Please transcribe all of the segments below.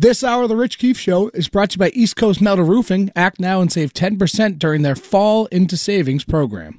This hour of the Rich Keefe Show is brought to you by East Coast Metal Roofing. Act now and save 10% during their Fall into Savings program.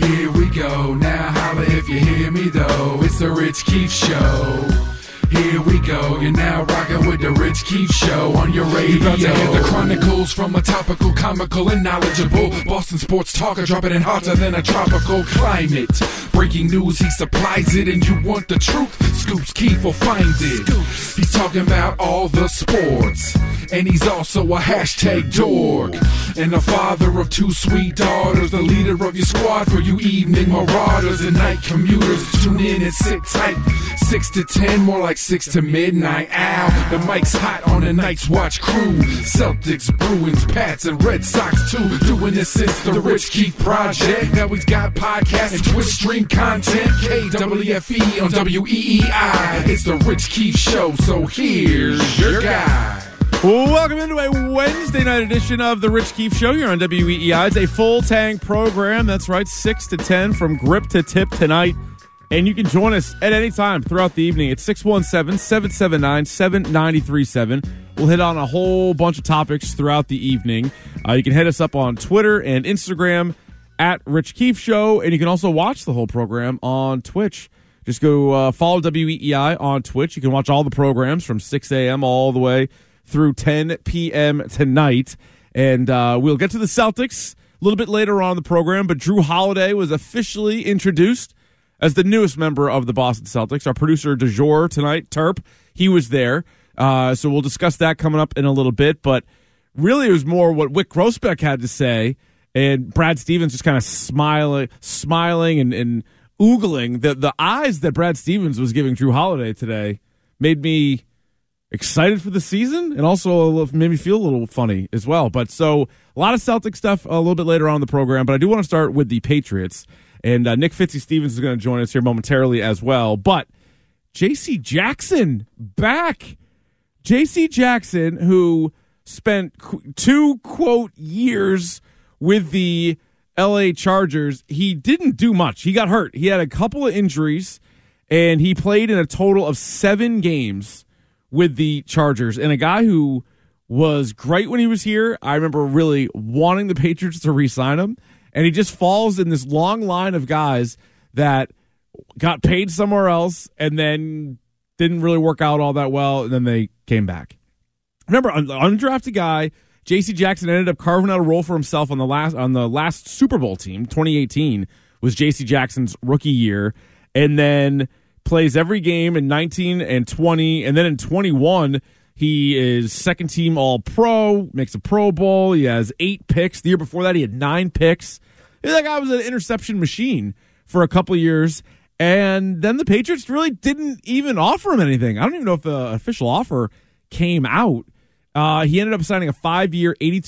Here we go, now holla if you hear me though. It's the Rich Keefe Show. Here we go, you're now rocking with the Rich Keefe Show on your radio. You about to hear the chronicles from a topical, comical, and knowledgeable Boston sports talker, dropping it hotter than a tropical climate. Breaking news, he supplies it, and you want the truth. Scoops Keefe will find it. He's talking about all the sports, and he's also a hashtag dork. And the father of two sweet daughters, the leader of your squad for you evening marauders and night commuters. Tune in and sit tight. Six to ten, more like six to midnight. Ow, the mic's hot on the Night's Watch crew. Celtics, Bruins, Pats, and Red Sox too. Doing this since the Rich Keefe Project. Now he's got podcasts and Twitch stream content. KWFE on WEEI. It's the Rich Keefe Show, so here's your guy. Welcome into a Wednesday night edition of the Rich Keefe Show here on WEEI. It's a full tank program. That's right, 6 to 10 from grip to tip tonight. And you can join us at any time throughout the evening at 617 779 7937. We'll hit on a whole bunch of topics throughout the evening. Uh, you can hit us up on Twitter and Instagram at Rich Keefe Show. And you can also watch the whole program on Twitch. Just go uh, follow WEEI on Twitch. You can watch all the programs from 6 a.m. all the way through 10 p.m. tonight. And uh, we'll get to the Celtics a little bit later on the program. But Jrue Holiday was officially introduced as the newest member of the Boston Celtics. Our producer du jour tonight, Turp, he was there. Uh, so we'll discuss that coming up in a little bit. But really, it was more what Wyc Grousbeck had to say. And Brad Stevens just kind of smiling, smiling and, and oogling. The, the eyes that Brad Stevens was giving Jrue Holiday today made me excited for the season and also made me feel a little funny as well. But so a lot of Celtic stuff a little bit later on in the program, but I do want to start with the Patriots. And uh, Nick Fitzy Stevens is going to join us here momentarily as well. But J.C. Jackson back. J.C. Jackson, who spent qu- two quote years with the L.A. Chargers, he didn't do much. He got hurt. He had a couple of injuries, and he played in a total of seven games with the Chargers. And a guy who was great when he was here. I remember really wanting the Patriots to re sign him. And he just falls in this long line of guys that got paid somewhere else and then didn't really work out all that well. And then they came back. Remember, undrafted guy. J.C. Jackson ended up carving out a role for himself on the last on the last Super Bowl team, 2018 was J.C. Jackson's rookie year, and then plays every game in 19 and 20, and then in 21 he is second team All Pro, makes a Pro Bowl. He has eight picks. The year before that, he had nine picks. That guy was an interception machine for a couple years, and then the Patriots really didn't even offer him anything. I don't even know if the official offer came out. Uh, he ended up signing a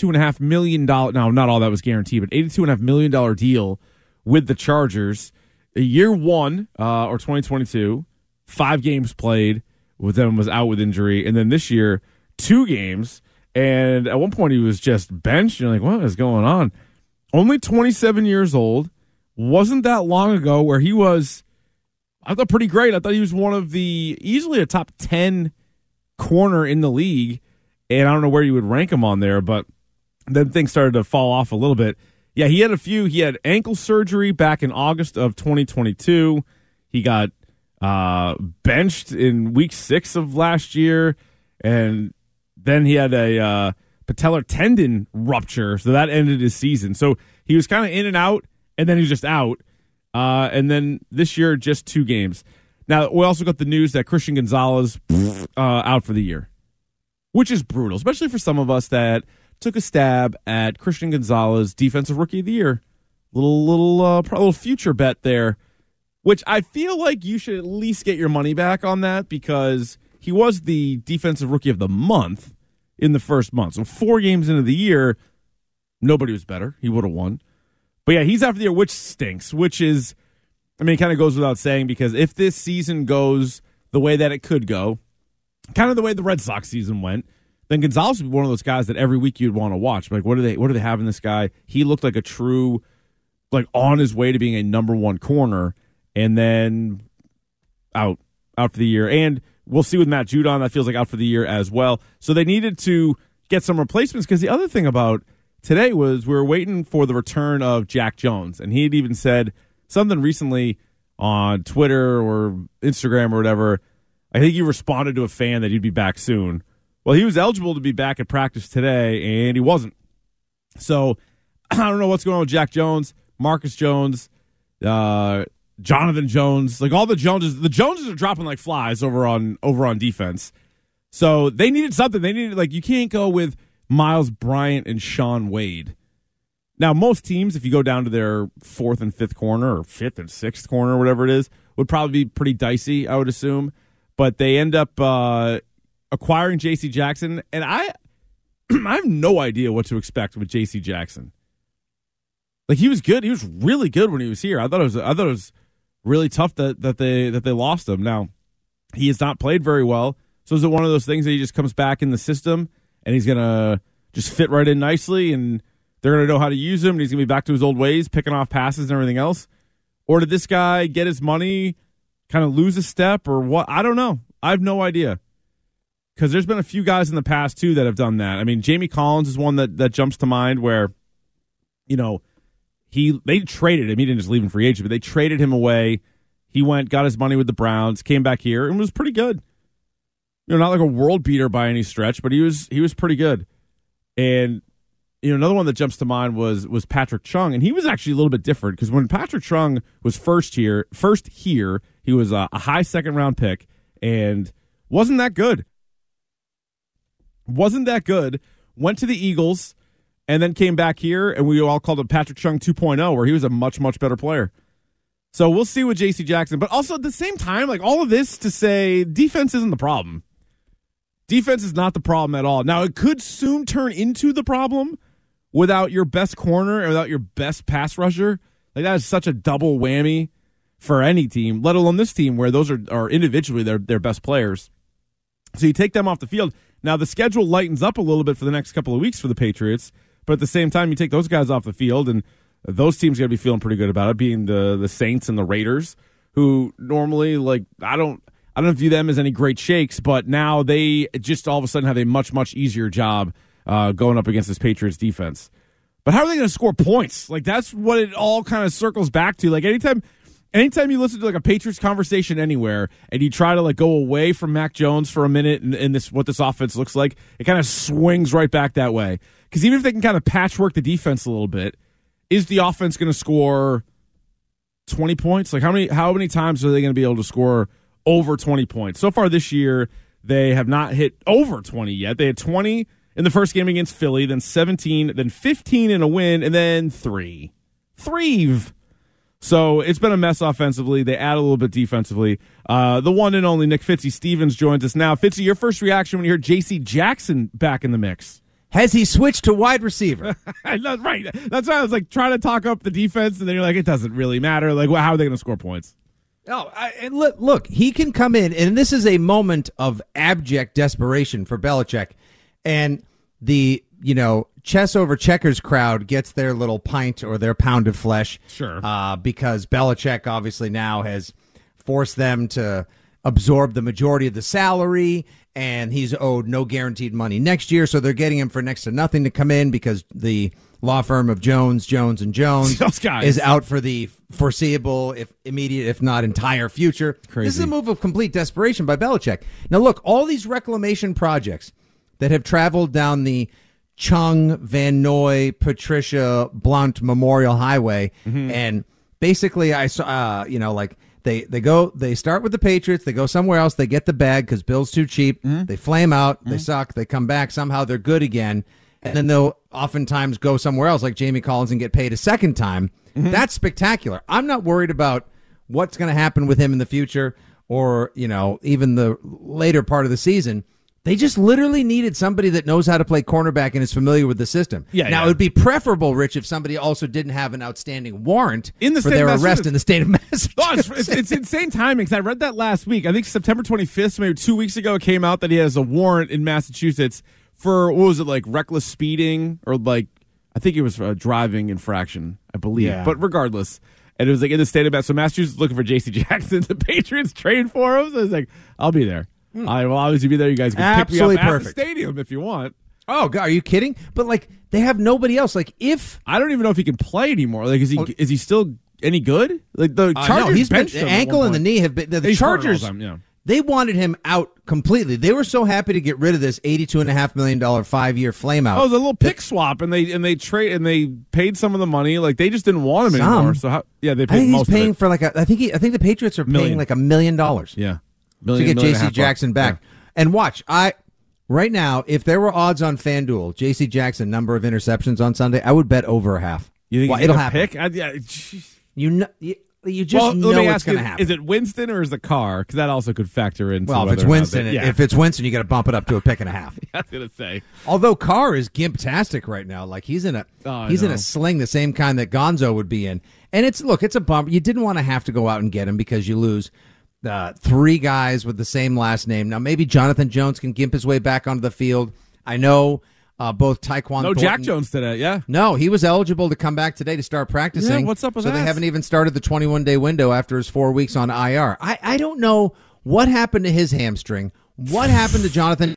and a half million dollar. Now, not all that was guaranteed, but eighty-two and a half million dollar deal with the Chargers. Year one, uh, or twenty twenty-two, five games played. With them was out with injury, and then this year, two games. And at one point, he was just benched. You're like, what is going on? Only twenty-seven years old. Wasn't that long ago where he was. I thought pretty great. I thought he was one of the easily a top ten corner in the league and I don't know where you would rank him on there, but then things started to fall off a little bit. Yeah, he had a few. He had ankle surgery back in August of 2022. He got uh, benched in week six of last year, and then he had a uh, patellar tendon rupture, so that ended his season. So he was kind of in and out, and then he was just out. Uh, and then this year, just two games. Now we also got the news that Christian Gonzalez uh, out for the year which is brutal, especially for some of us that took a stab at Christian Gonzalez, defensive rookie of the year. Little little uh, little future bet there, which I feel like you should at least get your money back on that because he was the defensive rookie of the month in the first month. So four games into the year, nobody was better. He would have won. But yeah, he's after the year, which stinks. Which is, I mean, it kind of goes without saying because if this season goes the way that it could go, kind of the way the Red Sox season went. then Gonzalez would be one of those guys that every week you'd want to watch. Like, what do they what do they have in this guy? He looked like a true, like on his way to being a number one corner, and then out out for the year. And we'll see with Matt Judon, that feels like out for the year as well. So they needed to get some replacements because the other thing about today was we were waiting for the return of Jack Jones, and he had even said something recently on Twitter or Instagram or whatever. I think he responded to a fan that he'd be back soon. Well, he was eligible to be back at practice today, and he wasn't. So I don't know what's going on with Jack Jones, Marcus Jones, uh, Jonathan Jones, like all the Joneses. The Joneses are dropping like flies over on over on defense. So they needed something. They needed like you can't go with Miles Bryant and Sean Wade. Now, most teams, if you go down to their fourth and fifth corner or fifth and sixth corner, whatever it is, would probably be pretty dicey, I would assume. But they end up uh, acquiring J.C. Jackson, and I, I have no idea what to expect with J.C. Jackson. Like he was good, he was really good when he was here. I thought it was, I thought it was really tough that that they that they lost him. Now, he has not played very well. So is it one of those things that he just comes back in the system and he's gonna just fit right in nicely and they're gonna know how to use him and he's gonna be back to his old ways, picking off passes and everything else? Or did this guy get his money, kind of lose a step, or what? I don't know. I have no idea. Because there's been a few guys in the past too that have done that. I mean, Jamie Collins is one that that jumps to mind where, you know, he they traded him. He didn't just leave in free agent, but they traded him away. He went, got his money with the Browns, came back here, and was pretty good you know, not like a world beater by any stretch, but he was he was pretty good. And you know, another one that jumps to mind was was Patrick Chung, and he was actually a little bit different because when Patrick Chung was first here, first here, he was a, a high second round pick and wasn't that good. Wasn't that good. Went to the Eagles and then came back here, and we all called him Patrick Chung 2.0, where he was a much much better player. So we'll see with J.C. Jackson, but also at the same time, like all of this to say, defense isn't the problem. Defense is not the problem at all. Now, it could soon turn into the problem without your best corner and without your best pass rusher. Like, that is such a double whammy for any team, let alone this team where those are, are individually their, their best players. So you take them off the field. Now, the schedule lightens up a little bit for the next couple of weeks for the Patriots, but at the same time, you take those guys off the field, and those teams going to be feeling pretty good about it, being the, the Saints and the Raiders, who normally, like, I don't. I don't view them as any great shakes, but now they just all of a sudden have a much, much easier job uh, going up against this Patriots defense. But how are they going to score points? Like that's what it all kind of circles back to. Like anytime, anytime you listen to like a Patriots conversation anywhere, and you try to like go away from Mac Jones for a minute and, and this what this offense looks like, it kind of swings right back that way. Because even if they can kind of patchwork the defense a little bit, is the offense going to score twenty points? Like how many how many times are they going to be able to score? over 20 points. So far this year, they have not hit over 20 yet. They had 20 in the first game against Philly, then 17, then 15 in a win, and then three. Three. So it's been a mess offensively. They add a little bit defensively. Uh, the one and only Nick Fitzy Stevens joins us now. Fitzy, your first reaction when you hear J.C. Jackson back in the mix? Has he switched to wide receiver? That's right. That's why I was like trying to talk up the defense, and then you're like, it doesn't really matter. Like, well, how are they going to score points? No, I, and look, look, he can come in, and this is a moment of abject desperation for Belichick, and the you know chess over checkers crowd gets their little pint or their pound of flesh, sure, uh, because Belichick obviously now has forced them to absorb the majority of the salary, and he's owed no guaranteed money next year, so they're getting him for next to nothing to come in because the law firm of Jones, Jones and Jones is out for the foreseeable, if immediate, if not entire future. Crazy. This is a move of complete desperation by Belichick. Now, look, all these reclamation projects that have traveled down the Chung, Van Noy, Patricia Blunt Memorial Highway, mm-hmm. and basically, I saw, uh, you know, like they they go they start with the Patriots, they go somewhere else, they get the bag because Bill's too cheap, mm-hmm. they flame out, mm-hmm. they suck, they come back somehow they're good again and then they'll oftentimes go somewhere else, like Jamie Collins, and get paid a second time. Mm-hmm. That's spectacular. I'm not worried about what's going to happen with him in the future, or you know, even the later part of the season. They just literally needed somebody that knows how to play cornerback and is familiar with the system. Yeah. Now yeah. it would be preferable, Rich, if somebody also didn't have an outstanding warrant in the for their arrest in the state of Massachusetts. Oh, it's, it's, it's, insane timing because I read that last week. I think September 25th, maybe two weeks ago, it came out that he has a warrant in Massachusetts for what was it like reckless speeding or like I think it was a driving infraction, I believe. Yeah. But regardless, and it was like in the state of Mass. So Massachusetts looking for J.C. Jackson. The Patriots trained for him. So I was like, I'll be there. I will obviously be there. You guys can pick me. Absolutely up at the stadium if you want. Oh, God, are you kidding? But like, they have nobody else. Like, if I don't even know if he can play anymore. Like, is he is he still any good? Like the Uh, Chargers no, he's been, the ankle and the knee have been the, the He's hurt all the Chargers. time, yeah. They wanted him out completely. They were so happy to get rid of this eighty-two and a half million dollar five-year flame out. Oh, it was a little pick swap, and they and they trade and they paid some of the money. Like they just didn't want him Some. anymore. So how, yeah, they I paid think he's paying for like a. I think he. I think the Patriots are paying like a million dollars Yeah, to get million and a J.C. Jackson back. And watch, I right now, if there were odds on FanDuel, J.C. Jackson number of interceptions on Sunday, I would bet over a half. You think Well, it'll happen. pick? I, yeah. You know, you, you just well, know let me ask going to happen. Is it Winston or is the Carr? Because that also could factor in. well, if it's Winston, yeah, if it's Winston, you got to bump it up to a pick and a half. I was gonna say. Although Carr is gimptastic right now, like he's in a Oh, he's in a sling, the same kind that Gonzo would be in. And it's look, it's a bump. You didn't want to have to go out and get him because you lose uh, three guys with the same last name. Now maybe Jonathan Jones can gimp his way back onto the field. I know uh, both Tyquan. No, Jack Jones today. Yeah, No, he was eligible to come back today to start practicing. Yeah, what's up with so they haven't even started the 21 day window after his four weeks on IR. I, I don't know what happened to his hamstring. What happened to Jonathan's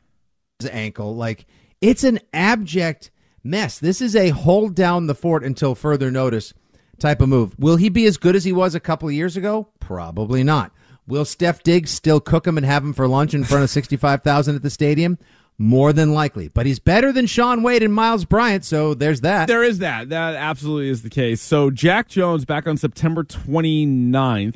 ankle? Like it's an abject mess. This is a hold down the fort until further notice type of move. Will he be as good as he was a couple of years ago? Probably not. Will Steph Diggs still cook him and have him for lunch in front of 65,000 at the stadium? More than likely. But he's better than Sean Wade and Miles Bryant, so there's that. there is that. That absolutely is the case. So Jack Jones back on September 29th,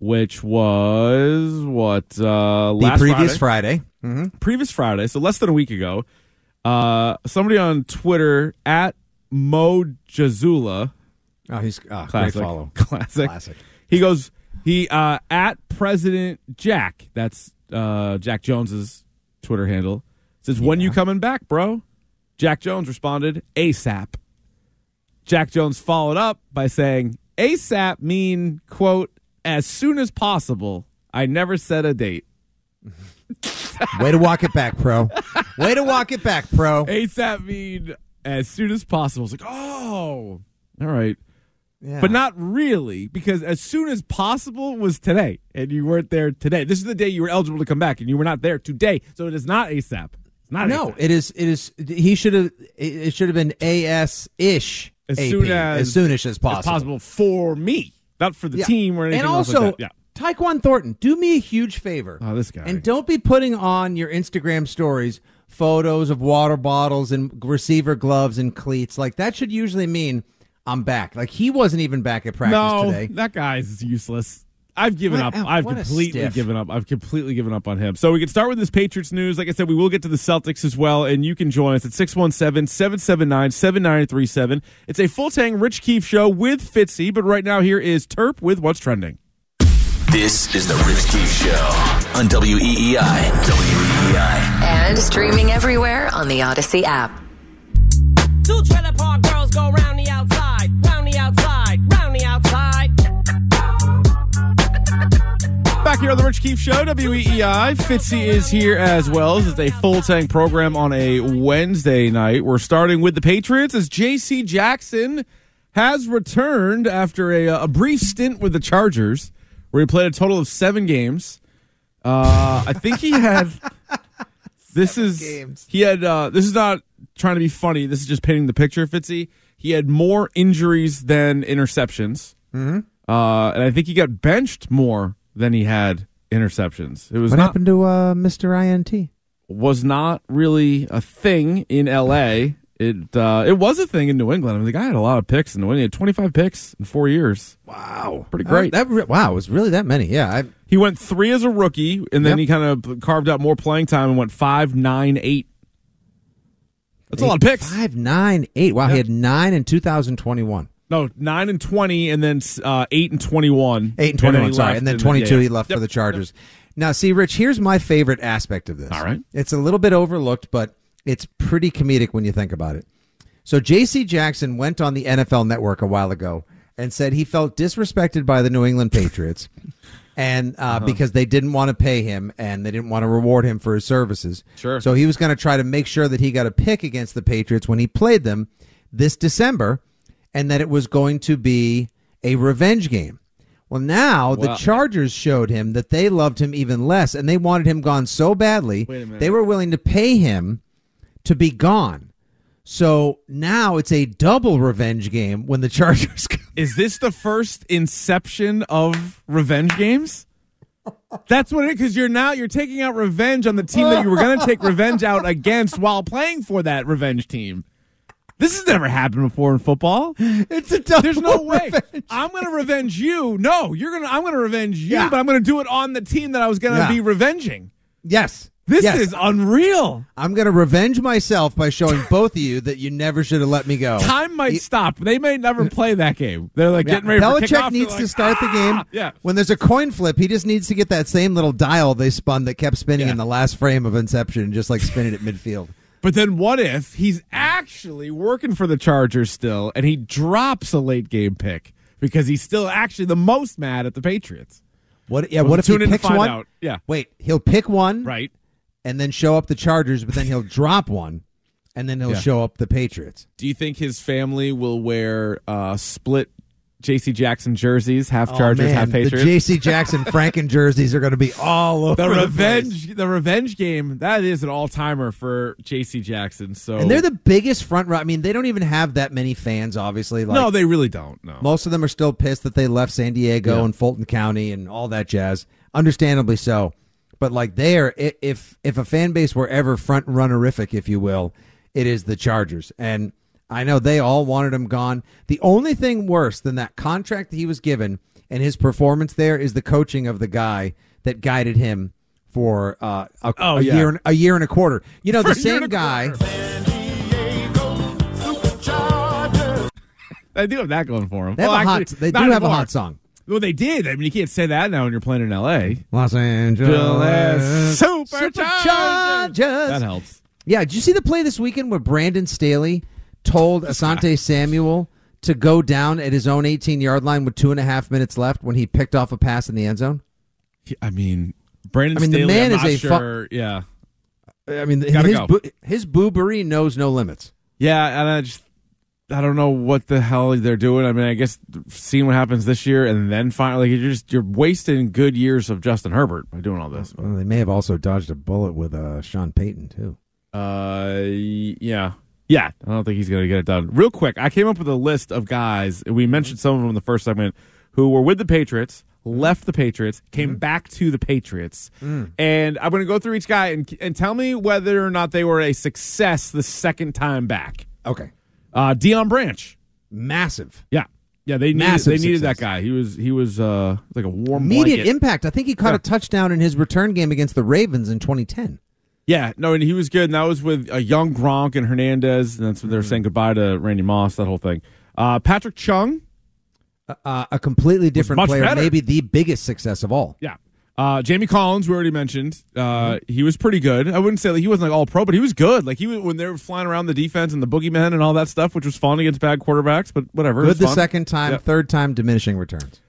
which was what uh, the previous Friday? Friday. previous Friday, so less than a week ago, uh, somebody on Twitter at Mo Jazula, Oh, he's oh, classic, follow. classic, Classic. He goes, he uh, at President Jack. That's uh, Jack Jones's Twitter handle. Says, "When you coming back, bro?" Jack Jones responded, "ASAP." Jack Jones followed up by saying, "ASAP mean quote as soon as possible. I never said a date." Way to walk it back, pro. Way to walk it back, pro. ASAP mean as soon as possible. It's like, oh, all right. Yeah. But not really, because as soon as possible was today, and you weren't there today. This is the day you were eligible to come back, and you were not there today. So it is not ASAP. It's not no, ASAP. it is. It is. He should have. It should have been as ish. As soon as as soonish as possible. As possible for me, not for the Yeah. team or anything And else also, like that. Yeah. Tyquan Thornton, do me a huge favor. Oh, this guy. And don't be putting on your Instagram stories photos of water bottles and receiver gloves and cleats. Like that should usually mean I'm back. Like he wasn't even back at practice no, today. that guy's useless. I've given What- up. I've completely given up. I've completely given up on him. So we can start with this Patriots news. Like I said, we will get to the Celtics as well, and you can join us at 617-779-7937. It's a full tang Rich Keefe show with Fitzy, but right now here is Turp with What's Trending. This is the Rich Keefe Show on E WEEI. WEEI. And streaming everywhere on the Odyssey app. Two trailer park girls go round Back here on the Rich Keefe Show, WEEI. Fitzy is here as well. This is a full tank program on a Wednesday night. We're starting with the Patriots as J.C. Jackson has returned after a, a brief stint with the Chargers, where he played a total of seven games. Uh, I think he had. this is games. he had. Uh, this is not trying to be funny. This is just painting the picture, Fitzy. He had more injuries than interceptions. Mm-hmm. Uh, and I think he got benched more than he had interceptions. It was What not happened to uh, Mr. INT? was not really a thing in L.A. It uh, it was a thing in New England. I mean, the guy had a lot of picks in New England. He had 25 picks in four years. Wow, Pretty great. that wow, it was really that many. Yeah, I, He went three as a rookie, and then Yep. he kind of carved out more playing time and went five, nine, eight. That's a lot of picks. Five, nine, eight. Wow, he had nine in 2021. No, nine and twenty, and then uh, eight and twenty-one. Eight and 21, he sorry. And then 22 yeah. he left Yep. for the Chargers. Now, see, Rich, here's my favorite aspect of this. All right. It's a little bit overlooked, but it's pretty comedic when you think about it. So, J.C. Jackson went on the NFL network a while ago and said he felt disrespected by the New England Patriots. And uh, Uh-huh. because they didn't want to pay him and they didn't want to reward him for his services. Sure. So he was going to try to make sure that he got a pick against the Patriots when he played them this December and that it was going to be a revenge game. Well, now the Chargers showed him that they loved him even less and they wanted him gone so badly, Wait a minute. they were willing to pay him to be gone. So now it's a double revenge game when the Chargers come. Is this the first inception of revenge games? That's what it because you're now you're taking out revenge on the team that you were going to take revenge out against while playing for that revenge team. This has never happened before in football. It's a double There's no way. revenge. I'm going to revenge you. No, you're going to I'm going to revenge you, Yeah. but I'm going to do it on the team that I was going to Yeah. be revenging. Yes. This Yes. is unreal. I'm going to revenge myself by showing both of you that you never should have let me go. Time might stop. They may never play that game. They're like Yeah, getting ready for Belichick kickoff. They're needs to like, start the game. "Ah!" Yeah. When there's a coin flip, he just needs to get that same little dial they spun that kept spinning Yeah. in the last frame of Inception and just like spin it at midfield. But then what if he's actually working for the Chargers still and he drops a late game pick because he's still actually the most mad at the Patriots? What? Yeah. We'll what if he tune in to picks one? out. Yeah. Wait, he'll pick one, Right. and then show up the Chargers, but then he'll drop one, and then he'll Yeah. show up the Patriots. Do you think his family will wear uh, split JC Jackson jerseys, half oh, Chargers, oh, half Patriots? The J.C. Jackson Franken jerseys are going to be all over the the revenge, the revenge game. That is an all timer for JC Jackson. So And they're the biggest front row. I mean, they don't even have that many fans, obviously. Like, no, they really don't. No, Most of them are still pissed that they left San Diego Yeah. and Fulton County and all that jazz. Understandably so. But like there, i- if if a fan base were ever front runnerific, if you will, it is the Chargers. And I know they all wanted him gone. The only thing worse than that contract that he was given and his performance there is the coaching of the guy that guided him for uh, a, Oh, a yeah. year and- a year and a quarter. You know, For the same guy. they do have that going for them. They have Well, a hot. They do not have a hot song. Well, they did. I mean, you can't say that now when you're playing in L.A. Los Angeles Superchargers. Superchargers. That helps. Yeah, did you see the play this weekend where Brandon Staley told Asante Samuel to go down at his own 18 yard line with two and a half minutes left when he picked off a pass in the end zone? I mean, Brandon I mean, the man I'm is a fu- yeah, I mean, Gotta his, go. boo- his boobery knows no limits. yeah, and I just I don't know what the hell they're doing. I mean, I guess seeing what happens this year and then finally, you're just you're wasting good years of Justin Herbert by doing all this. Well, they may have also dodged a bullet with uh, Sean Payton, too. Uh, yeah. Yeah, I don't think he's going to get it done. Real quick, I came up with a list of guys, and we mentioned some of them in the first segment, who were with the Patriots, left the Patriots, came back to the Patriots. And I'm going to go through each guy and, and tell me whether or not they were a success the second time back. Okay. Uh, Deion Branch. Massive. Yeah. Yeah, they needed, Massive they needed that guy. He was he was uh like a warm Immediate blanket. impact. I think he caught Yeah. a touchdown in his return game against the Ravens in 2010. Yeah, no, and he was good. And that was with a young Gronk and Hernandez, and that's when they were Mm. saying goodbye to Randy Moss. That whole thing. Uh, Patrick Chung. Uh, a completely different player, better. maybe the biggest success of all. Yeah. Uh, Jamie Collins, we already mentioned. Uh, Mm-hmm. He was pretty good. I wouldn't say like he wasn't like all pro, but he was good. Like he was when they were flying around the defense and the boogeymen and all that stuff, which was fun against bad quarterbacks. But whatever. Good the fun. second time, Yep. third time diminishing returns.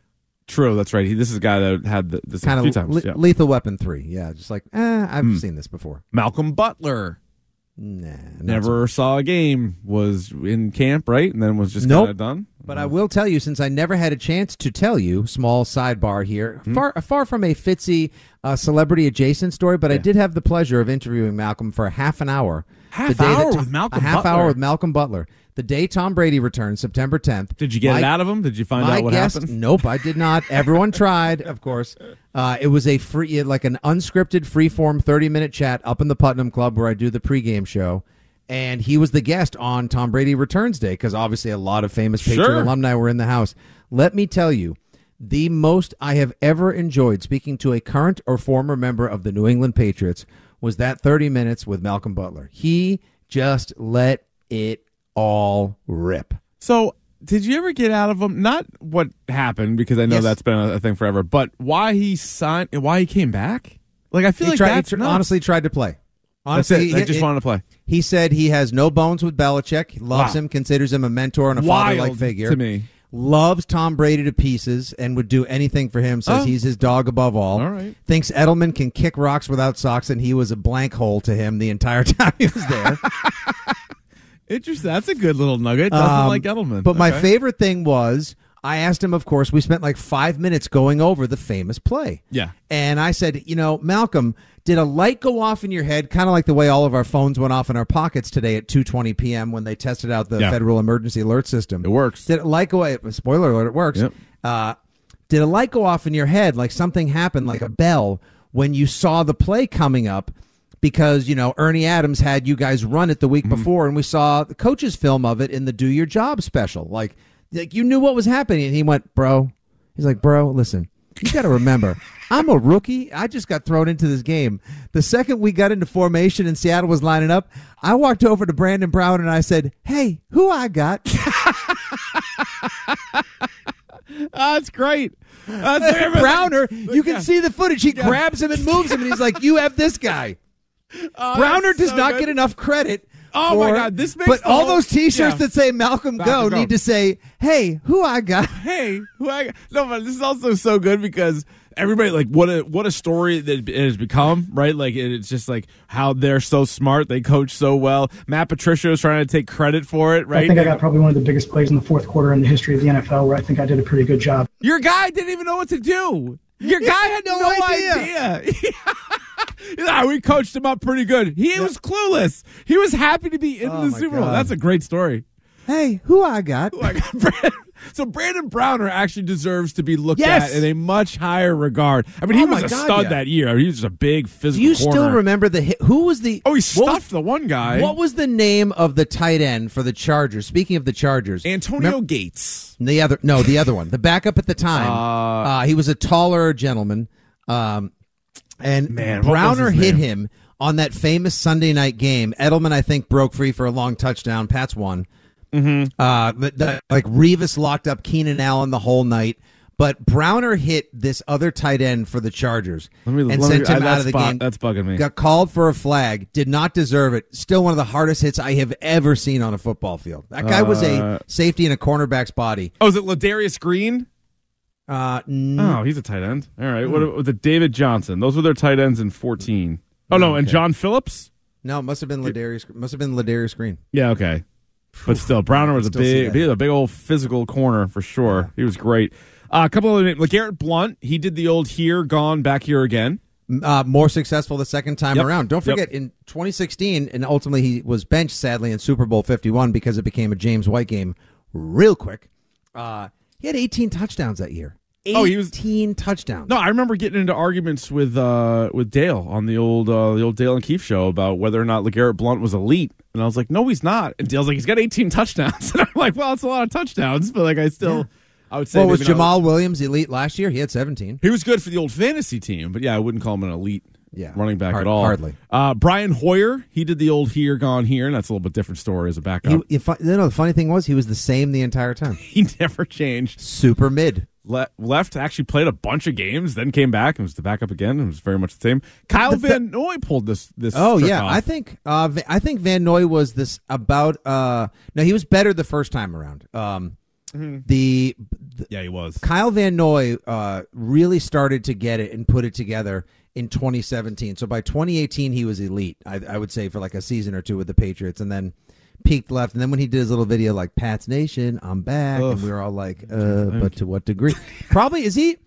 True, that's right. He, this is a guy that had the, this Kind a few of times. le- yeah. lethal weapon three. Yeah, just like eh, I've Hmm. seen this before. Malcolm Butler Nah, never saw a game. Was in camp, right, and then was just Nope. kind of done. But I will tell you, since I never had a chance to tell you, small sidebar here, Hmm? far far from a Fitzy uh, celebrity adjacent story, but I did have the pleasure of interviewing Malcolm for a half an hour. Half the day hour that- with Malcolm A half Butler? hour with Malcolm Butler. The day Tom Brady returned, September 10th. Did you get My- it out of him? Did you find out what guest, happened? Nope, I did not. Everyone tried, of course. Uh, it was a free, like an unscripted, free-form, thirty-minute chat up in the Putnam Club where I do the pregame show, and he was the guest on Tom Brady Returns Day because obviously a lot of famous Patriot Sure. alumni were in the house. Let me tell you, the most I have ever enjoyed speaking to a current or former member of the New England Patriots was that thirty minutes with Malcolm Butler. He just let it all rip. So, did you ever get out of him? Not what happened because I know Yes. that's been a, a thing forever, but why he signed, why he came back? Like I feel he like tried, he that's tr- nuts. honestly tried to play. Honestly, it. He- just he- wanted to play. He said he has no bones with Belichick. He loves Wow. him, considers him a mentor and a father-like figure. to me. loves Tom Brady to pieces and would do anything for him. Says Oh. he's his dog above all. All right. Thinks Edelman can kick rocks without socks, and he was a blank hole to him the entire time he was there. Interesting. That's a good little nugget. Doesn't Um, like Edelman. But my favorite thing was I asked him, of course, we spent like five minutes going over the famous play. Yeah. And I said, you know, Malcolm, did a light go off in your head, kind of like the way all of our phones went off in our pockets today at 2.20 p.m. when they tested out the Yeah. Federal Emergency Alert System? It works. Did a light go Spoiler alert, it works. Yep. Uh, did a light go off in your head like something happened, like a bell, when you saw the play coming up? Because, you know, Ernie Adams had you guys run it the week mm-hmm. before, and we saw the coach's film of it in the Do Your Job special. Like, like you knew what was happening. And he went, Bro, he's like, Bro, listen, you got to remember, I'm a rookie. I just got thrown into this game. The second we got into formation and Seattle was lining up, I walked over to Brandon Brown and I said, Hey, who I got? That's great. That's Browner, you can see the footage. He grabs him and moves him, and he's like, "You have this guy." Oh, Browner does so not good. get enough credit. Oh, my God, this makes But all whole- those T-shirts yeah. that say "Malcolm Go" Malcolm Go. need to say, "Hey, who I got?" hey, who I got. no, but this is also so good because everybody like what a what a story that it has become, right? Like it- it's just like how they're so smart, they coach so well. Matt Patricia is trying to take credit for it, right? I think I got probably one of the biggest plays in the fourth quarter in the history of the NFL where I think I did a pretty good job. Your guy didn't even know what to do. Your guy had no, no idea. Yeah, we coached him up pretty good. He was clueless. He was happy to be in Oh, the Super Bowl. That's a great story. Hey, who I got? Like, Brandon- so Brandon Browner actually deserves to be looked Yes. at in a much higher regard. I mean, he Oh, was a God, stud yeah. that year. I mean, he was just a big physical. Do you still remember the hit? Who was the? Oh, he stuffed was- the one guy. What was the name of the tight end for the Chargers? Speaking of the Chargers, Antonio Remem- Gates. The other, no, the other one, the backup at the time. Uh, he was a taller gentleman, um, and Man, Browner hit him on that famous Sunday night game. Edelman, I think, broke free for a long touchdown. Pats won. Mm-hmm. Uh, the, the, like Revis locked up Keenan Allen the whole night. But Browner hit this other tight end for the Chargers me- and let me- sent him uh, out of the bu- game. that's bugging me. Got called for a flag. Did not deserve it. Still one of the hardest hits I have ever seen on a football field. That guy was Uh, a safety in a cornerback's body. Oh, is it Ladarius Green? Uh, n- Oh, he's a tight end. All right. What was it? David Johnson. Those were their tight ends in 14. Oh, no. And John Phillips? No, it must have been Ladarius. Must have been Ladarius Green. Yeah, okay. But still, Browner was a big, he was a big old physical corner for sure. He was great. Uh, a couple of names. LeGarrette Blunt, he did the old here, gone, back here again. Uh, more successful the second time Yep. around. Don't Yep. forget, in 2016, and ultimately he was benched sadly in Super Bowl 51 because it became a James White game real quick. Uh, he had 18 touchdowns that year. 18 Oh, he was- touchdowns. No, I remember getting into arguments with uh, with Dale on the old uh, the old Dale and Keefe show about whether or not LeGarrette Blunt was elite, and I was like, no, he's not. And Dale's like, he's got 18 touchdowns, and I'm like, well, it's a lot of touchdowns, but like, I still, I would say, well, was Jamaal Williams elite last year? He had 17. He was good for the old fantasy team, but yeah, I wouldn't call him an elite Yeah, running back hard- at all. hardly. Uh, Brian Hoyer, he did the old here, gone here, and that's a little bit different story as a backup. He, if, you know, the funny thing was he was the same the entire time. He, never changed. Super mid. Le- left, actually played a bunch of games, then came back and was the backup again. It was very much the same. Kyle Van Noy pulled this. This. Oh yeah, off. I think uh, I think Van Noy was this about. Uh, no, he was better the first time around. Um, Mm-hmm. the, the Yeah, he was. Kyle Van Noy uh, really started to get it and put it together in 2017. So by 2018, he was elite. I, I would say for like a season or two with the Patriots, and then peaked left. And then when he did his little video like "Pat's Nation, I'm back," and we were all like, uh, "But to what degree?" Probably is he.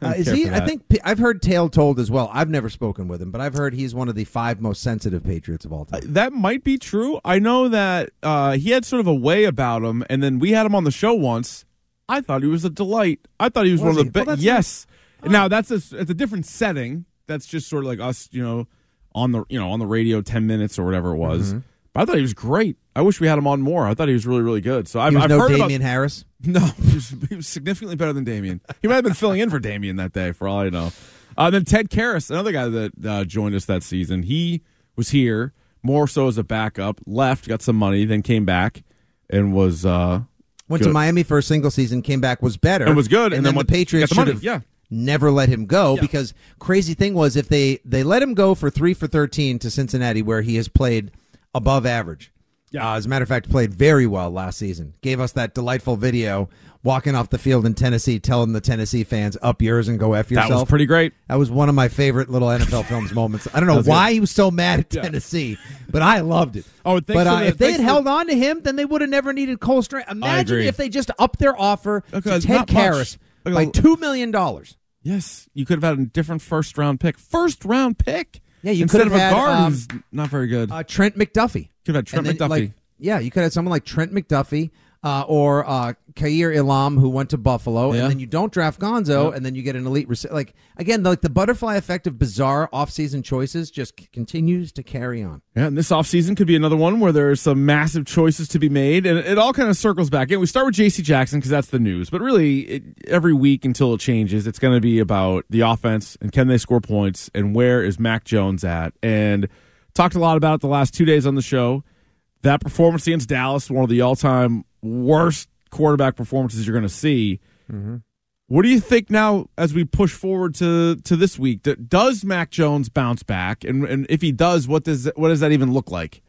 Uh, is he? I think I've heard tale told as well. I've never spoken with him, but I've heard he's one of the five most sensitive Patriots of all time. That might be true. I know that uh, he had sort of a way about him, and then we had him on the show once. I thought he was a delight. I thought he was, Was one of he? the Well, best. that's yes. Now that's a, it's a different setting. That's just sort of like us, you know, on the you know on the radio, ten minutes or whatever it was. Mm-hmm. I thought he was great. I wish we had him on more. I thought he was really really good. So I've, I've no heard Damien about Harris. no, he was, he was significantly better than Damien. He might have been filling in for Damien that day, for all I know. Uh, then Ted Karras, another guy that uh, joined us that season, he was here more so as a backup. Left, got some money, then came back and was uh, Went good. to Miami for a single season, came back, was better, And was good, and, and then, then the Patriots the should have yeah. never let him go Yeah. because crazy thing was if they they let him go for three for thirteen to Cincinnati where he has played above average, Yeah. Uh, as a matter of fact, played very well last season. Gave us that delightful video walking off the field in Tennessee, telling the Tennessee fans, "Up yours and go f yourself." That was pretty great. That was one of my favorite little NFL films moments. I don't know why he was so mad at Tennessee, but I loved it. Oh, but uh, the- if they had held on to him, then they would have never needed Cole Strange. Imagine if they just upped their offer Okay, to Ted. Karras Look, by two million dollars. Yes, you could have had a different first round pick. First round pick. Yeah, you instead could of have a had, guard um, who's not very good. Uh, Trent McDuffie. Could have had Trent And then, McDuffie. like, yeah, you could have someone like Trent McDuffie uh, or uh, Kaiir Elam who went to Buffalo, Yeah. and then you don't draft Gonzo, Yep. and then you get an elite. Rec- like again, like the butterfly effect of bizarre offseason choices just c- continues to carry on. Yeah, and this offseason could be another one where there's some massive choices to be made, and it all kind of circles back. And we start with J.C. Jackson because that's the news, but really, it, every week until it changes, it's going to be about the offense and can they score points and where is Mac Jones at. And talked a lot about it the last two days on the show. That performance against Dallas, one of the all-time worst quarterback performances you're going to see. Mm-hmm. What do you think now as we push forward to to this week? Does Mac Jones bounce back, and and if he does, what does what does that even look like?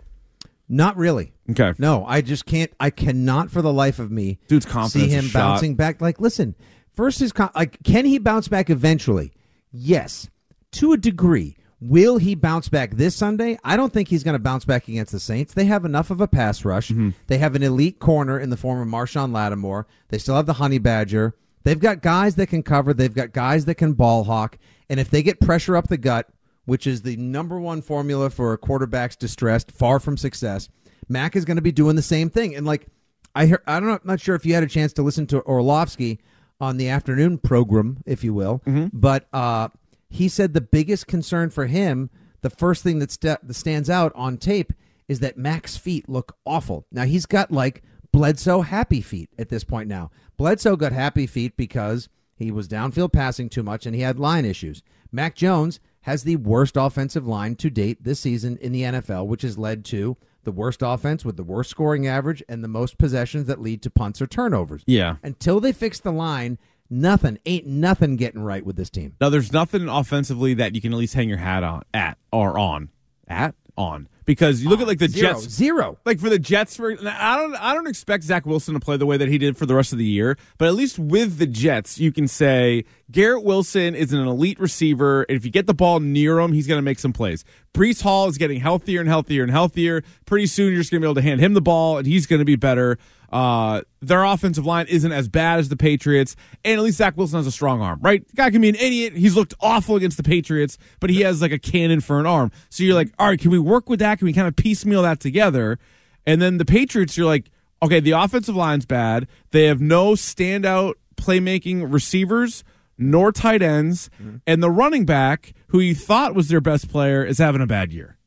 Not really. Okay, No, I just can't. I cannot for the life of me Dude's confidence see him shot. bouncing back. Like, listen, first his con- like, can he bounce back eventually? Yes, to a degree. Will he bounce back this Sunday? I don't think he's going to bounce back against the Saints. They have enough of a pass rush. Mm-hmm. They have an elite corner in the form of Marshon Lattimore. They still have the Honey Badger. They've got guys that can cover. They've got guys that can ball hawk. And if they get pressure up the gut, which is the number one formula for a quarterback's distressed, far from success, Mac is going to be doing the same thing. And like I hear, I don't know, I'm not sure if you had a chance to listen to Orlovsky on the afternoon program, if you will, but uh, he said the biggest concern for him, the first thing that, sta that stands out on tape, is that Mac's feet look awful. Now he's got like Bledsoe happy feet at this point now. Bledsoe got happy feet because he was downfield passing too much and he had line issues. Mac Jones has the worst offensive line to date this season in the NFL, which has led to the worst offense with the worst scoring average and the most possessions that lead to punts or turnovers. Yeah. Until they fix the line, nothing ain't nothing getting right with this team. Now there's nothing offensively that you can at least hang your hat on at or on at on because you look at like the Zero. Jets Zero. like for the Jets for I don't I don't expect Zach Wilson to play the way that he did for the rest of the year, but at least with the Jets you can say Garrett Wilson is an elite receiver and if you get the ball near him, he's going to make some plays. Breece Hall is getting healthier and healthier and healthier. Pretty soon you're just going to be able to hand him the ball and he's going to be better. Uh, their offensive line isn't as bad as the Patriots, and at least Zach Wilson has a strong arm, right? Guy can be an idiot. He's looked awful against the Patriots, but he has like a cannon for an arm. So you're like, all right, can we work with that? Can we kind of piecemeal that together? And then the Patriots, you're like, okay, the offensive line's bad. They have no standout playmaking receivers nor tight ends, mm-hmm. and the running back, who you thought was their best player, is having a bad year.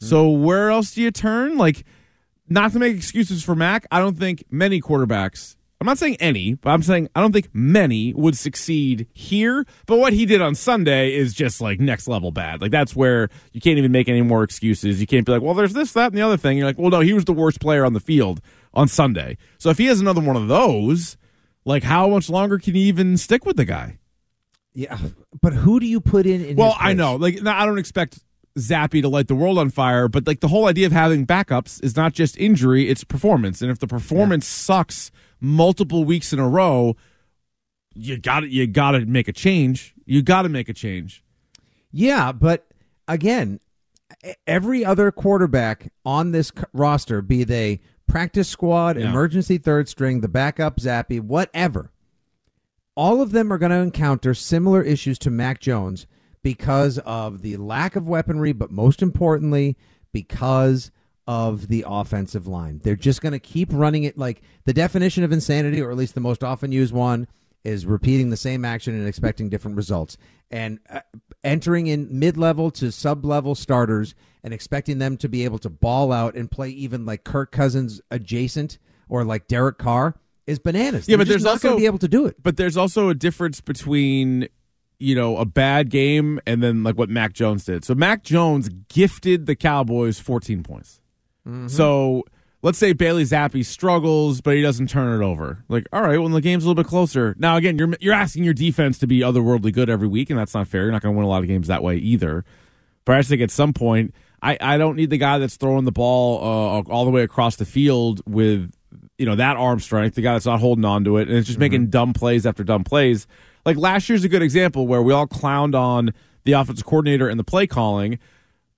Mm-hmm. So where else do you turn? Like, not to make excuses for Mac, I don't think many quarterbacks. I'm not saying any, but I'm saying I don't think many would succeed here. But what he did on Sunday is just like next level bad. Like that's where you can't even make any more excuses. You can't be like, well, there's this, that, and the other thing. You're like, well, no, he was the worst player on the field on Sunday. So if he has another one of those, like how much longer can you even stick with the guy? Yeah, but who do you put in? in Well, I know. Like, I don't expect Zappe to light the world on fire, but like the whole idea of having backups is not just injury; it's performance. And if the performance sucks multiple weeks in a row, you got to You got to make a change. You got to make a change. Yeah, but again, every other quarterback on this roster, be they practice squad, Yeah. emergency third string, the backup, Zappe, whatever, all of them are going to encounter similar issues to Mac Jones because of the lack of weaponry, but most importantly, because of the offensive line. They're just going to keep running it like the definition of insanity, or at least the most often used one, is repeating the same action and expecting different results. And uh, entering in mid level to sub level starters and expecting them to be able to ball out and play even like Kirk Cousins adjacent or like Derek Carr is bananas. Yeah, They're but there's not going also- to be able to do it. But there's also a difference between you know a bad game and then like what Mac Jones did. So Mac Jones gifted the Cowboys 14 points. So let's say Bailey Zappe struggles, but he doesn't turn it over. Like, all right, well, the game's a little bit closer. Now, again, you're you're asking your defense to be otherworldly good every week, and that's not fair. You're not going to win a lot of games that way either. But I think at some point, I, I don't need the guy that's throwing the ball uh, all the way across the field with you know that arm strength. The guy that's not holding on to it and it's just mm-hmm. making dumb plays after dumb plays. Like last year's a good example where we all clowned on the offensive coordinator and the play calling,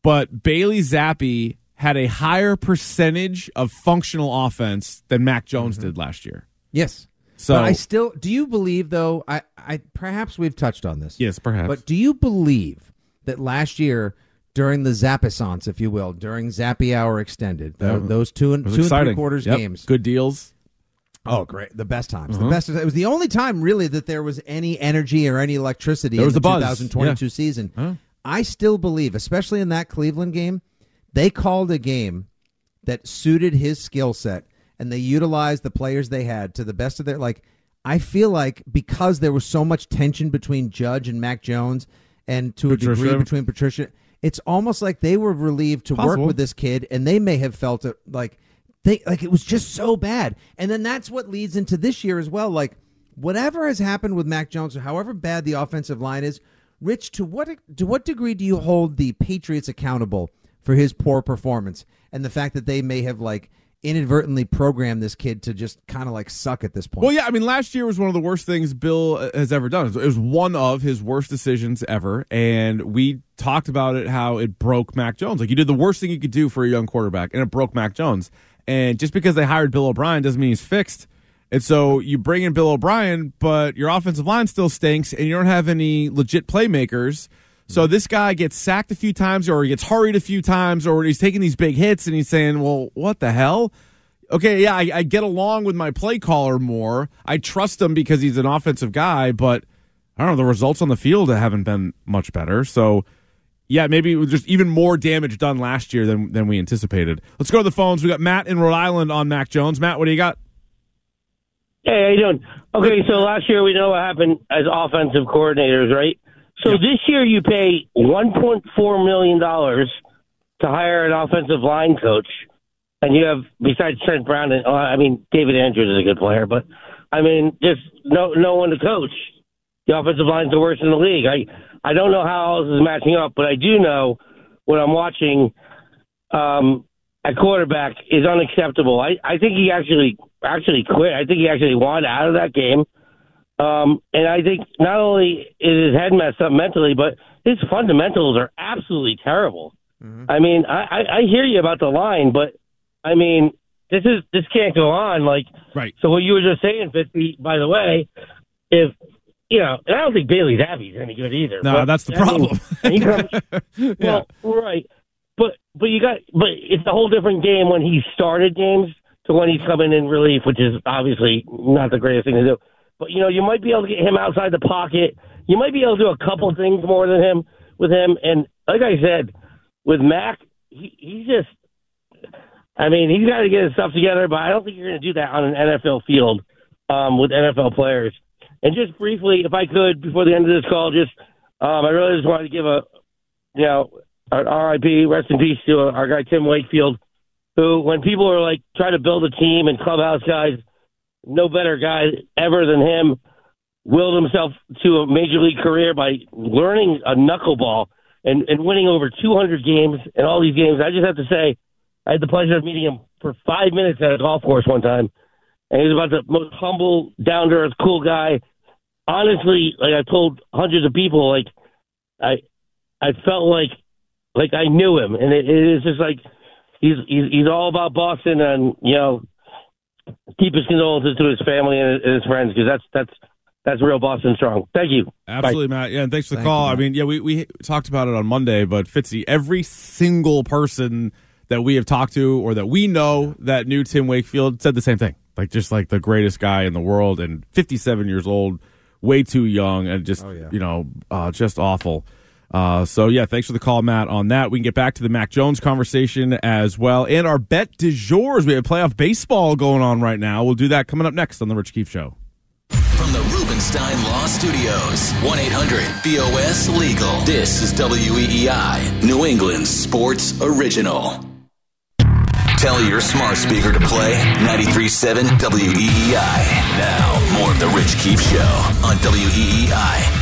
but Bailey Zappe had a higher percentage of functional offense than Mac Jones mm-hmm. did last year. Yes. So but I still do you believe though I, I perhaps we've touched on this. yes, perhaps. But do you believe that last year during the Zappissance, if you will, during Zappy Hour Extended, tho- those two and two and three quarters Yep. games, good deals. oh great, the best times, Uh-huh. the best. It was the only time really that there was any energy or any electricity There in was the the 2022 Yeah. season. Huh. I still believe, especially in that Cleveland game, they called a game that suited his skill set and they utilized the players they had to the best of their like I feel like because there was so much tension between Judge and Mac Jones and to a degree between Patricia, it's almost like they were relieved to work with this kid and they may have felt it like they like it was just so bad. And then that's what leads into this year as well. Like whatever has happened with Mac Jones or however bad the offensive line is, Rich, to what to what degree do you hold the Patriots accountable for his poor performance and the fact that they may have like inadvertently programmed this kid to just kind of like suck at this point? Well, yeah, I mean, last year was one of the worst things Bill uh, has ever done. It was one of his worst decisions ever, and we talked about it how it broke Mac Jones. Like you did the worst thing you could do for a young quarterback, and it broke Mac Jones. And just because they hired Bill O'Brien doesn't mean he's fixed. And so you bring in Bill O'Brien, but your offensive line still stinks, and you don't have any legit playmakers. So this guy gets sacked a few times, or he gets hurried a few times, or he's taking these big hits, and he's saying, "Well, what the hell?" okay, yeah, I, I get along with my play caller more. I trust him because he's an offensive guy, but I don't know. The results on the field haven't been much better. So, yeah, maybe was just even more damage done last year than than we anticipated. Let's go to the phones. We got Matt in Rhode Island on Mac Jones. Matt, what do you got? Hey, how you doing? Okay, so last year we know what happened as offensive coordinators, right? So this year you pay one point four million dollars to hire an offensive line coach, and you have besides Trent Brown and uh, I mean David Andrews is a good player, but I mean just no no one to coach. The offensive line's the worst in the league. I I don't know how else is matching up, but I do know what I'm watching um, at quarterback is unacceptable. I, I think he actually actually quit. I think he actually wanted out of that game. Um, and I think not only is his head messed up mentally, but his fundamentals are absolutely terrible. I mean, I, I, I hear you about the line, but I mean, this is this can't go on. Like, Right. so what you were just saying, fifty. By the way, if you know, and I don't think Bailey Zappe's any good either. No, but, that's the I mean, problem. he comes, well, right, but but you got but it's a whole different game when he started games to when he's coming in relief, which is obviously not the greatest thing to do. But you know, you might be able to get him outside the pocket. You might be able to do a couple things more than him with him. And like I said, with Mac, he, he's just. I mean, he's got to get his stuff together, but I don't think you're going to do that on an NFL field um, with NFL players. And just briefly, if I could, before the end of this call, just um, I really just wanted to give a, you know, an RIP, rest in peace to our guy Tim Wakefield, who, when people are like trying to build a team and clubhouse guys, no better guy ever than him, willed himself to a major league career by learning a knuckleball and, and winning over 200 games and all these games. I just have to say, I had the pleasure of meeting him for five minutes at a golf course one time, and he was about the most humble, down to earth, cool guy. Honestly, like I told hundreds of people, like I, I felt like, like I knew him, and it, it is just like he's he's he's all about Boston, and you know, keep his condolences to his family and his, friends because that's that's that's real Boston strong. Thank you. Absolutely, Matt. Yeah, and thanks for the Thank call. you, I mean, yeah, we, we talked about it on Monday, but Fitzy, every single person that we have talked to or that we know that knew Tim Wakefield said the same thing. Like, just like the greatest guy in the world and 57 years old, way too young, and just, you know, uh, just awful. Uh, so, yeah, thanks for the call, Matt, on that. We can get back to the Mac Jones conversation as well. And our bet du jour is we have playoff baseball going on right now. We'll do that coming up next on The Rich Keefe Show. From the Rubenstein Law Studios, 1 800 BOS Legal. This is WEEI, New England's sports original. Tell your smart speaker to play 937 WEEI. Now, more of The Rich Keefe Show on WEEI.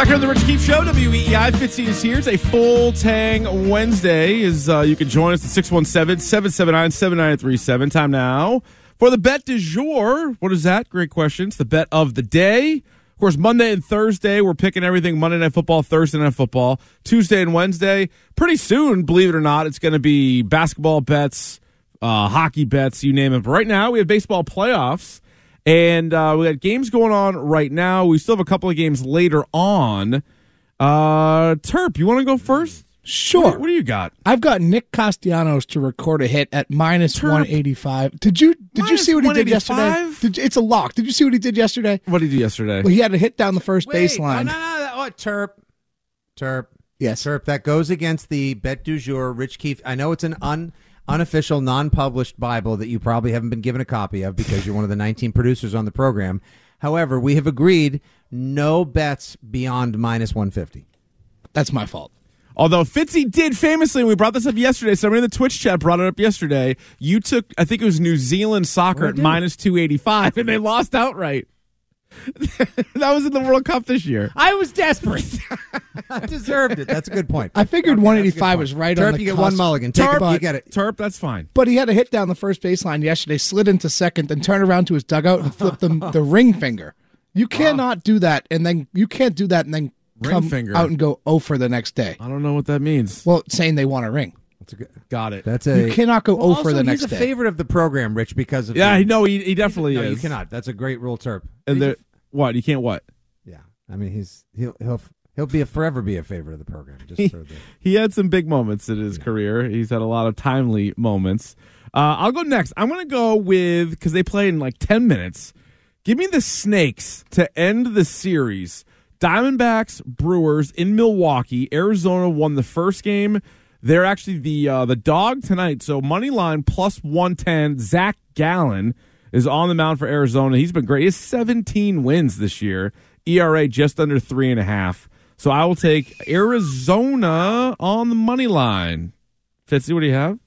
Back here on the Rich Keefe Show, WEEI. Fitzy is here. It's a full tang Wednesday. Is uh, You can join us at 617-779-7937. Time now for the bet du jour. What is that? Great questions. The bet of the day. Of course, Monday and Thursday, we're picking everything Monday Night Football, Thursday Night Football, Tuesday and Wednesday. Pretty soon, believe it or not, it's going to be basketball bets, uh, hockey bets, you name it. But right now, we have baseball playoffs. And uh, we got games going on right now. We still have a couple of games later on. Uh, Turp, you want to go first? Sure. What, what do you got? I've got Nick Castellanos to record a hit at 185. Did you did you see what he did yesterday? Did you- it's a lock. Did you see what he did yesterday? What did you do yesterday? Well, he had a hit down the first Wait, baseline. No, no, no. Oh, Turp. Turp. Yes. Turp. That goes against the bet du jour. Rich Keefe. I know it's an un, unofficial, non-published Bible that you probably haven't been given a copy of because you're one of the 19 producers on the program. However, we have agreed no bets beyond minus 150. That's my fault. Although Fitzy did famously, we brought this up yesterday. Somebody in the Twitch chat brought it up yesterday. You took, I think it was New Zealand soccer at minus 285, and they lost outright. that was in the World Cup this year. I was desperate. I deserved it. That's a good point. I figured Okay, 185 that's a good was right Turp, on the you get cusp. one mulligan. Take Turp, it. You get it. Turp, that's fine. But he had a hit down the first baseline yesterday, slid into second, then turned around to his dugout and flipped the, the ring finger. You cannot do that, and then you can't do that and then Ring come finger. out and go oh for the next day. I don't know what that means. Well, saying they want a ring. That's a good. Got it. That's a. You cannot go Well, for also, the next he's a day. favorite of the program, Rich, because of yeah, the, no, he, he definitely is. No, is. you cannot. That's a great rule, Turp. And He's there, what? You can't what? yeah, I mean, he's he'll he'll he'll be a forever be a favorite of the program. Just He, for the, he had some big moments in his career. He's had a lot of timely moments. Uh, I'll go next. I'm going to go with because they play in like 10 minutes. Give me the Snakes to end the series. Diamondbacks, Brewers in Milwaukee. Arizona won the first game. They're actually the uh, the dog tonight. So money line plus 110. Zac Gallen is on the mound for Arizona. He's been great. He has 17 wins this year. ERA just under three and a half. So I will take Arizona on the money line. Fitzy, what do you have?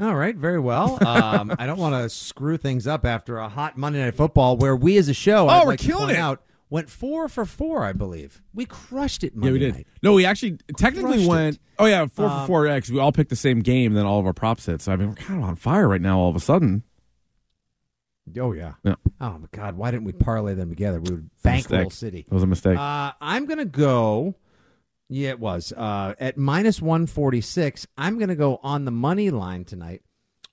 all right, very well. Um, I don't want to screw things up after a hot Monday Night Football where we as a show, Oh, I'd we're like killing it. out, went four for four. I believe we crushed it. Monday yeah, we did. Night. No, we actually technically Crushed went. it. Oh yeah, four Um, for four. 'cause we all picked the same game. Then all of our props hit. So I mean, we're kind of on fire right now. All of a sudden, Oh yeah. Yeah. Oh my God! Why didn't we parlay them together? We would bankroll. City. that was a mistake. Uh, I'm gonna go. Yeah, it was uh, at minus one forty six. I'm gonna go on the money line tonight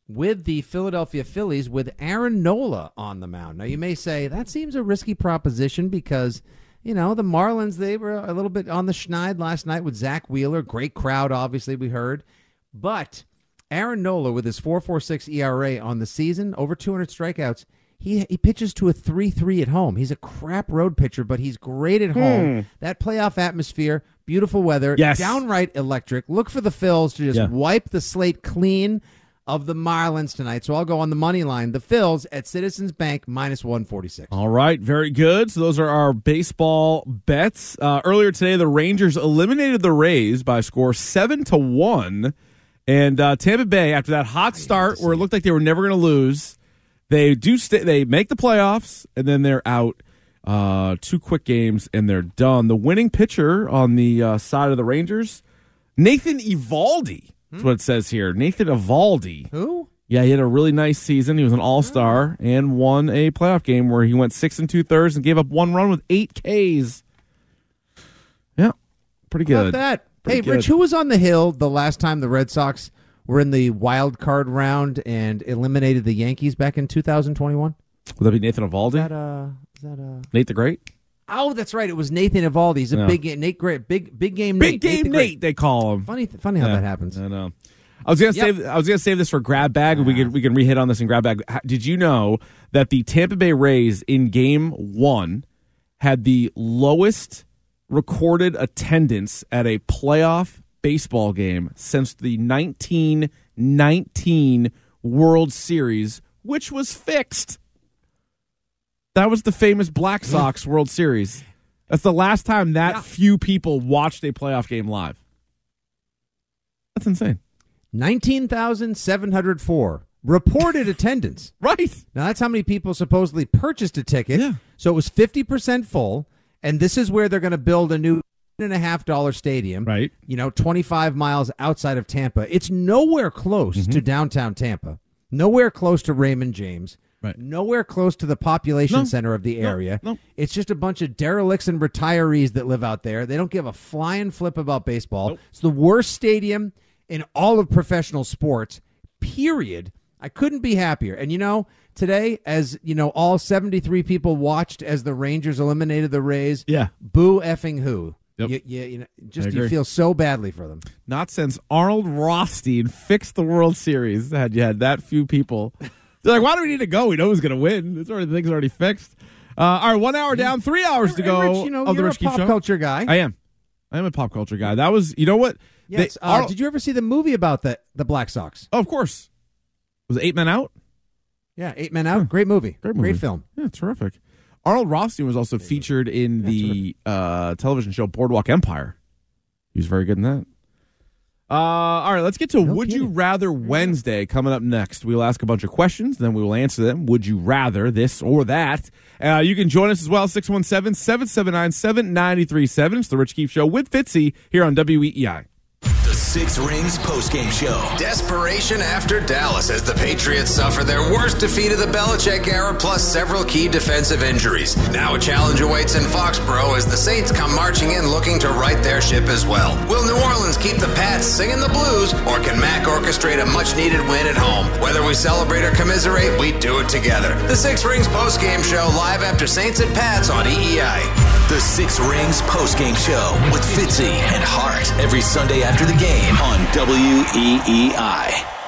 with the Philadelphia Phillies with Aaron Nola on the mound. Now you may say that seems a risky proposition because you know the Marlins they were a little bit on the schneid last night with Zack Wheeler. Great crowd, obviously we heard, but Aaron Nola with his 4.46 ERA on the season, over 200 strikeouts. He he pitches to a 3-3 at home. He's a crap road pitcher, but he's great at home. Hmm. That playoff atmosphere, beautiful weather, Yes. downright electric. Look for the Phils to just Yeah. wipe the slate clean of the Marlins tonight. So I'll go on the money line. The Phils at Citizens Bank minus 146. All right, very good. So those are our baseball bets. Uh, earlier today, the Rangers eliminated the Rays by a score seven to one, and uh, Tampa Bay after that hot start where it looked like they were never going to lose, they do stay. They make the playoffs, and then they're out. Uh, two quick games and they're done. The winning pitcher on the uh, side of the Rangers, Nathan Eovaldi. That's what it says here. Nathan Eovaldi. Who? Yeah, he had a really nice season. He was an all star and won a playoff game where he went six and two thirds and gave up one run with eight Ks. Yeah, pretty How good. about that? Pretty hey, good. Rich, who was on the hill the last time the Red Sox were in the wild card round and eliminated the Yankees back in 2021? Would that be Nathan Eovaldi? Is that uh is that uh Nate the Great? Oh, that's right. It was Nathan Eovaldi. He's a Yeah. big Nate Great big big game Big Nate. game the Nate, Great. they call him. Funny funny how Yeah, that happens. I know. I was gonna Yep. save. I was gonna save this for grab bag. We could we can rehit on this in grab bag. Did you know that the Tampa Bay Rays in Game One had the lowest recorded attendance at a playoff baseball game since the 1919 World Series, which was fixed. That was the famous Black Sox World Series. That's the last time that Yeah. few people watched a playoff game live. That's insane. 19,704 reported attendance. Right. Now that's how many people supposedly purchased a ticket. Yeah. So it was 50% full and this is where they're going to build a new and a half dollar stadium. Right. You know, 25 miles outside of Tampa. It's nowhere close Mm-hmm. to downtown Tampa. Nowhere close to Raymond James. Right. Nowhere close to the population No. center of the area. no. It's just a bunch of derelicts and retirees that live out there. They don't give a flying flip about baseball. It's the worst stadium in all of professional sports. Period. I couldn't be happier. And you know, today, as you know, all 73 people watched as the Rangers eliminated the Rays. Yeah. Boo effing who. Yep. You, you, you know, just you feel so badly for them. Not since Arnold Rothstein fixed the World Series had you had that few people. They're like, why do we need to go? We know who's going to win. It's already the thing's already fixed. Uh, all right, one hour down, three hours to go. Rich, you know, of the you're Rich a Keefe pop show. culture guy. I am. I am a pop culture guy. That was, you know what? yes. They- uh, Arnold- did you ever see the movie about the the Black Sox? Oh, of course. Was it Eight Men Out? Yeah, Eight Men Out. Great movie. Great movie. film. Yeah, terrific. Arnold Rothstein was also featured in the uh, television show Boardwalk Empire. He was very good in that. Uh, all right, let's get to Would You. Rather Wednesday coming up next. We'll ask a bunch of questions, then we will answer them. Would you rather this or that? Uh, you can join us as well, 617 779 7937. It's the Rich Keefe Show with Fitzy here on WEEI. Six Rings postgame show. Desperation after Dallas as the Patriots suffer their worst defeat of the Belichick era, plus several key defensive injuries. Now a challenge awaits in Foxborough as the Saints come marching in looking to right their ship as well. Will New Orleans keep the Pats singing the blues, or can Mac orchestrate a much needed win at home? Whether we celebrate or commiserate, we do it together. The Six Rings postgame show live after Saints and Pats on EEI. The Six Rings postgame show with Fitzy and Hart every Sunday after the game on E WEEI.